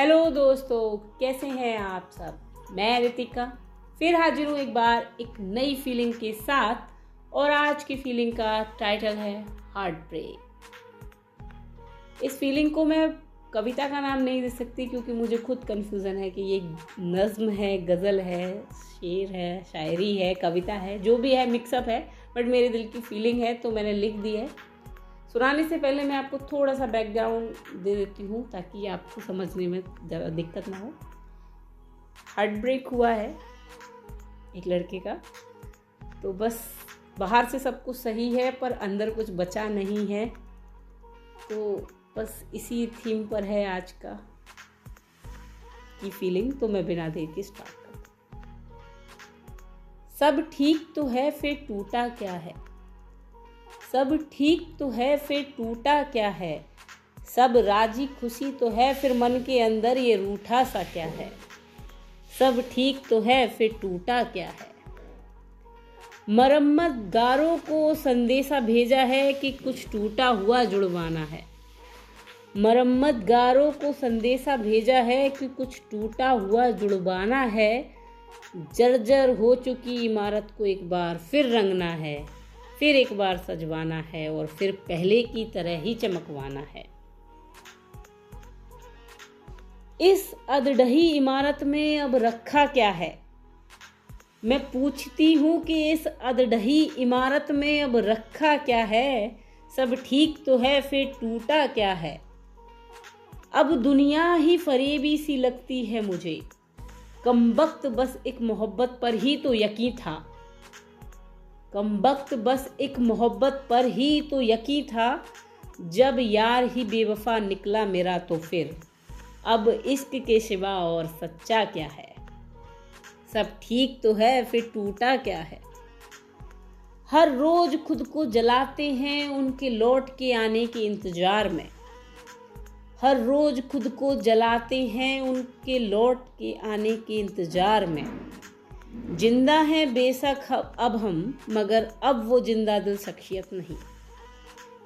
Hello दोस्तों, कैसे हैं आप सब? मैं रितिका, फिर हाजिर हूँ एक बार एक नई फीलिंग के साथ और आज की फीलिंग का टाइटल है हार्ट ब्रेक इस फीलिंग को मैं कविता का नाम नहीं दे सकती क्योंकि मुझे खुद कंफ्यूजन है कि ये नज्म है, गज़ल है, शेर है, शायरी है, कविता है, जो भी है मिक्सअप है बट मेरे दिल की फीलिंग है तो मैंने लिख दी है। सुनाने से पहले मैं आपको थोड़ा सा बैकग्राउंड दे देती हूँ ताकि आपको समझने में ज़्यादा दिक्कत ना हो। हार्ट ब्रेक हुआ है एक लड़के का। तो बस बाहर से सब कुछ सही है, पर अंदर कुछ बचा नहीं है। तो बस इसी थीम पर है आज का की फीलिंग तो मैं बिना देर के स्टार्ट कर सब ठीक तो है, फिर टूटा क्या है? सब ठीक तो है, फिर टूटा क्या है? सब राज़ी खुशी तो है, फिर मन के अंदर ये रूठा सा क्या है? सब ठीक तो है, फिर टूटा क्या है? मरम्मत गारों को संदेशा भेजा है कि कुछ टूटा हुआ जुड़वाना है। मरम्मत गारों को संदेशा भेजा है कि कुछ टूटा हुआ जुड़वाना है। जर्जर हो चुकी इमारत को एक बार फिर रंगना है। फिर एक बार सजवाना है और फिर पहले की तरह ही चमकवाना है। इस अधडही इमारत में अब रखा क्या है? मैं पूछती हूँ कि इस अधडही इमारत में अब रखा क्या है? सब ठीक तो है, फिर टूटा क्या है? अब दुनिया ही फरेबी सी लगती है मुझे। कम वक्त बस एक मोहब्बत पर ही तो यकीन था। कम वक्त बस एक मोहब्बत पर ही तो यकी था, जब यार ही बेवफा निकला मेरा तो फिर। अब इश्क के सिवा और सच्चा क्या है? सब ठीक तो है, फिर टूटा क्या है? हर रोज खुद को जलाते हैं उनके लौट के आने के इंतज़ार में। हर रोज खुद को जलाते हैं उनके लौट के आने के इंतज़ार में। ज़िंदा है बेशक अब हम, मगर अब वो ज़िंदा दिल शख्सियत नहीं।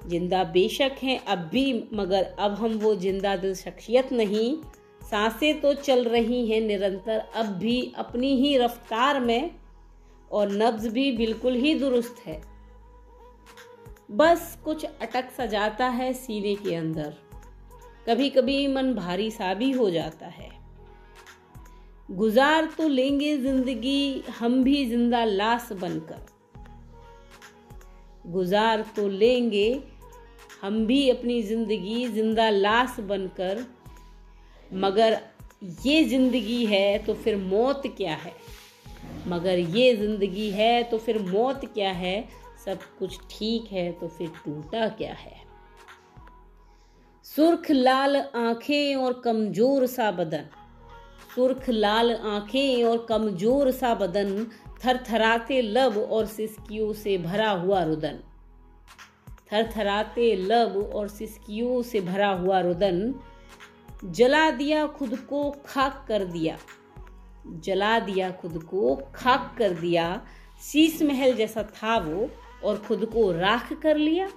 ज़िंदा बेशक हैं अब भी, मगर अब हम वो ज़िंदा दिल शख्सियत नहीं। साँसें तो चल रही हैं निरंतर, अब भी अपनी ही रफ्तार में, और नब्ज भी बिल्कुल ही दुरुस्त है। बस कुछ अटक सा जाता है सीने के अंदर। कभी कभी मन भारी सा भी हो जाता है। गुजार तो लेंगे ज़िंदगी, हम भी ज़िंदा लाश बनकर। गुजार तो लेंगे, हम भी अपनी ज़िंदगी ज़िंदा लाश बनकर। मगर ये ज़िंदगी है तो फिर मौत क्या है? मगर ये ज़िंदगी है तो फिर मौत क्या है? सब कुछ ठीक है तो फिर टूटा क्या है? सुर्ख लाल आँखें और कमज़ोर सा बदन। सुर्ख लाल आँखें और कमज़ोर सा बदन, थरथराते लब और सिसकियों से भरा हुआ रुदन। थरथराते लब और सिसकियों से भरा हुआ रुदन, जला दिया खुद को, खाक कर दिया। जला दिया खुद को, खाक कर दिया। शीश महल जैसा था वो और खुद को राख कर लिया।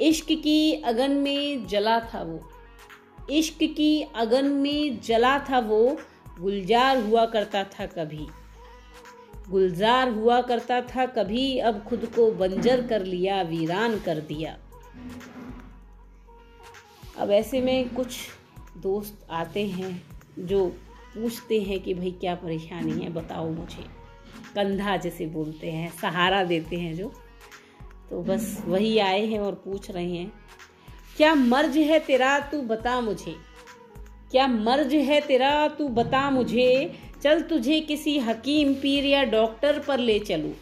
इश्क की अगन में जला था वो। इश्क की अगन में जला था वो, गुलजार हुआ करता था कभी। गुलजार हुआ करता था कभी, अब खुद को बंजर कर लिया, वीरान कर दिया। अब ऐसे में कुछ दोस्त आते हैं, जो पूछते हैं कि भाई क्या परेशानी है, बताओ मुझे। कंधा जैसे बोलते हैं, सहारा देते हैं जो। तो बस वही आए हैं और पूछ रहे हैं क्या मर्ज है तेरा तू बता मुझे? क्या मर्ज है तेरा तू बता मुझे? चल तुझे किसी हकीम पीर या डॉक्टर पर ले चलूँ।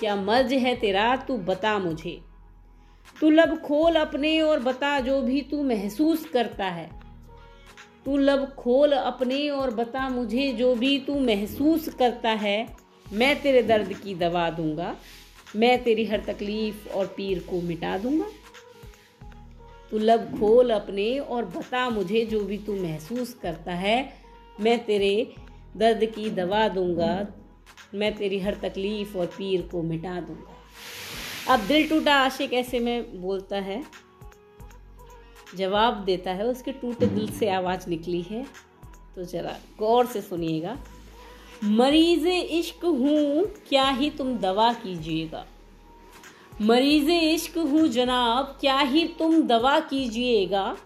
क्या मर्ज है तेरा तू बता मुझे? तू लब खोल अपने और बता जो भी तू महसूस करता है। तू लब खोल अपने और बता मुझे जो भी तू महसूस करता है। मैं तेरे दर्द की दवा दूँगा। मैं तेरी हर तकलीफ़ और पीर को मिटा दूँगा। तू लब खोल अपने और बता मुझे जो भी तू महसूस करता है। मैं तेरे दर्द की दवा दूँगा। मैं तेरी हर तकलीफ़ और पीर को मिटा दूँगा। अब दिल टूटा आशिक ऐसे में बोलता है? जवाब देता है उसके टूटे दिल से आवाज़ निकली है। तो जरा गौर से सुनिएगा। मरीज़ इश्क हूँ, क्या ही तुम दवा कीजिएगा। मरीज़ इश्क हूँ जनाब, क्या ही तुम दवा कीजिएगा?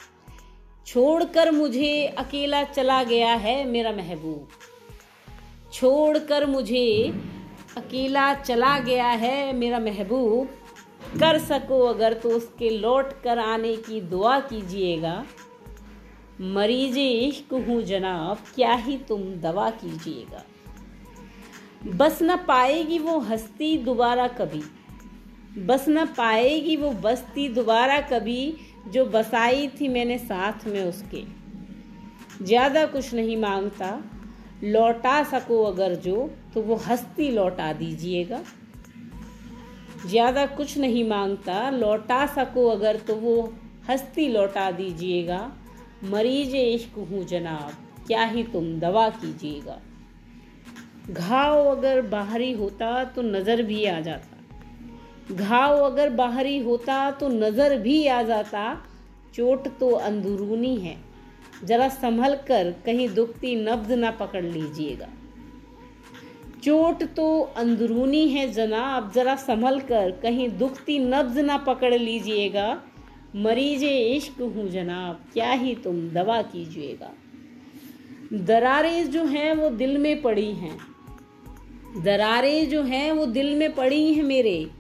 छोड़कर मुझे अकेला चला गया है मेरा महबूब। छोड़कर मुझे अकेला चला गया है मेरा महबूब। कर सको अगर तो उसके लौट कर आने की दुआ कीजिएगा। मरीज़ इश्क हूँ जनाब, क्या ही तुम दवा कीजिएगा। बस न पाएगी वो हस्ती दोबारा कभी। बस न पाएगी वो बस्ती दोबारा कभी, जो बसाई थी मैंने साथ में उसके। ज़्यादा कुछ नहीं माँगता, लौटा सको अगर जो तो वो हस्ती लौटा दीजिएगा। ज़्यादा कुछ नहीं माँगता, लौटा सको अगर तो वो हस्ती लौटा दीजिएगा। मरीज़ इश्क हूँ जनाब, क्या ही तुम दवा कीजिएगा। घाव अगर बाहरी होता तो नज़र भी आ जाता। घाव अगर बाहरी होता तो नज़र भी आ जाता। चोट तो अंदरूनी है। जरा संभल कर कहीं दुखती नब्ज ना पकड़ लीजिएगा। चोट तो अंदरूनी है जनाब। जरा संभल कर कहीं दुखती नब्ज ना पकड़ लीजिएगा। मरीज़ इश्क हूँ जनाब। क्या ही तुम दवा कीजिएगा। दरारें जो हैं वो दिल में पड़ी हैं। दरारें जो हैं वो दिल में पड़ी हैं मेरे।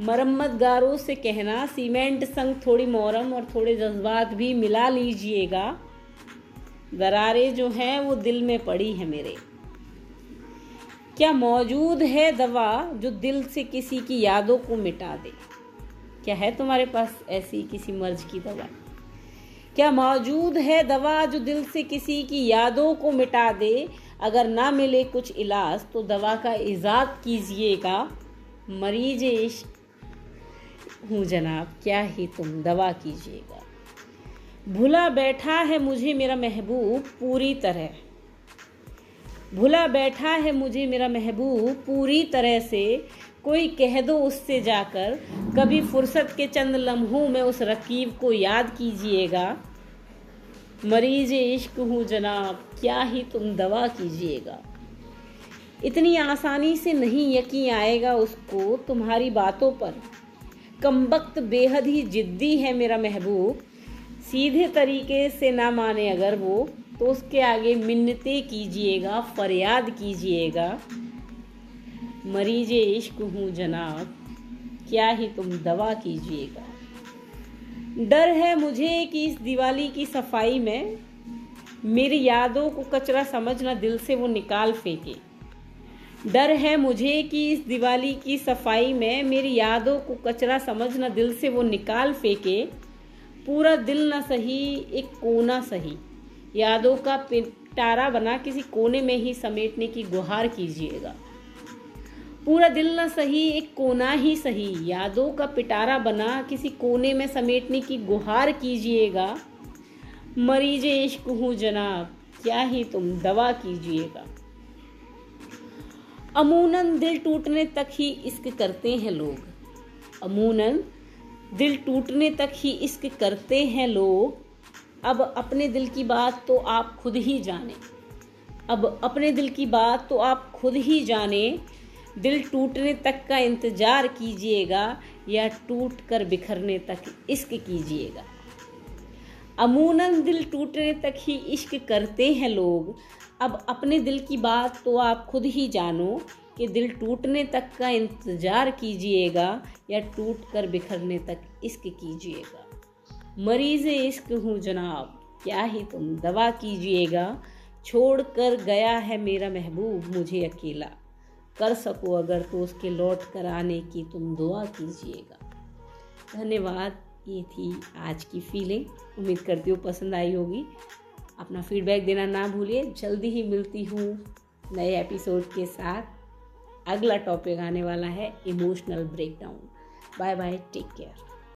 मरम्मत गारों से कहना, सीमेंट संग थोड़ी मोरम और थोड़े जज्बात भी मिला लीजिएगा। दरारें जो हैं, वो दिल में पड़ी है मेरे। क्या मौजूद है दवा जो दिल से किसी की यादों को मिटा दे? क्या है तुम्हारे पास ऐसी किसी मर्ज की दवा? क्या मौजूद है दवा जो दिल से किसी की यादों को मिटा दे? अगर ना मिले कुछ इलाज तो दवा का इजाद कीजिएगा। मरीज़ इश्क हूँ जनाब, क्या ही तुम दवा कीजिएगा। भुला बैठा है मुझे मेरा महबूब पूरी तरह। भुला बैठा है मुझे मेरा महबूब पूरी तरह से। कोई कह दो उससे जाकर, कभी फुर्सत के चंद लम्हों में उस रकीब को याद कीजिएगा। मरीज़ इश्क हूँ जनाब, क्या ही तुम दवा कीजिएगा। इतनी आसानी से नहीं यकीन आएगा उसको तुम्हारी बातों पर। कम वक्त बेहद ही जिद्दी है मेरा महबूब। सीधे तरीके से ना माने अगर वो तो उसके आगे मिन्नते कीजिएगा, फरियाद कीजिएगा। मरीज़ इश्क हूँ जनाब, क्या ही तुम दवा कीजिएगा। डर है मुझे कि इस दिवाली की सफ़ाई में मेरी यादों को कचरा समझना दिल से वो निकाल फेंके। डर है मुझे कि इस दिवाली की सफ़ाई में मेरी यादों को कचरा समझना दिल से वो निकाल फेंके। पूरा दिल न सही, एक कोना सही। यादों का पिटारा बना किसी कोने में ही समेटने की गुहार कीजिएगा। पूरा दिल न सही, एक कोना ही सही। यादों का पिटारा बना किसी कोने में समेटने की गुहार कीजिएगा। मरीज़ इश्क हूँ जनाब, क्या ही तुम दवा कीजिएगा। अमूनन दिल टूटने तक ही इश्क करते हैं लोग। अमूनन दिल टूटने तक ही इश्क करते हैं लोग। अब अपने दिल की बात तो आप खुद ही जाने। अब अपने दिल की बात तो आप खुद ही जाने। दिल टूटने तक का इंतज़ार कीजिएगा या टूट कर बिखरने तक इश्क कीजिएगा। अमूनन दिल टूटने तक ही इश्क करते हैं लोग। अब अपने दिल की बात तो आप खुद ही जानो कि दिल टूटने तक का इंतज़ार कीजिएगा या टूट कर बिखरने तक इश्क कीजिएगा। मरीज़ इश्क हूँ जनाब, क्या ही तुम दवा कीजिएगा। छोड़ कर गया है मेरा महबूब मुझे अकेला। कर सको अगर तो उसके लौट कर आने की तुम दुआ कीजिएगा। धन्यवाद। ये थी आज की फीलिंग उम्मीद करती हूँ पसंद आई होगी. अपना फीडबैक देना ना भूलिए. जल्दी ही मिलती हूँ नए एपिसोड के साथ. अगला टॉपिक आने वाला है emotional breakdown bye bye take care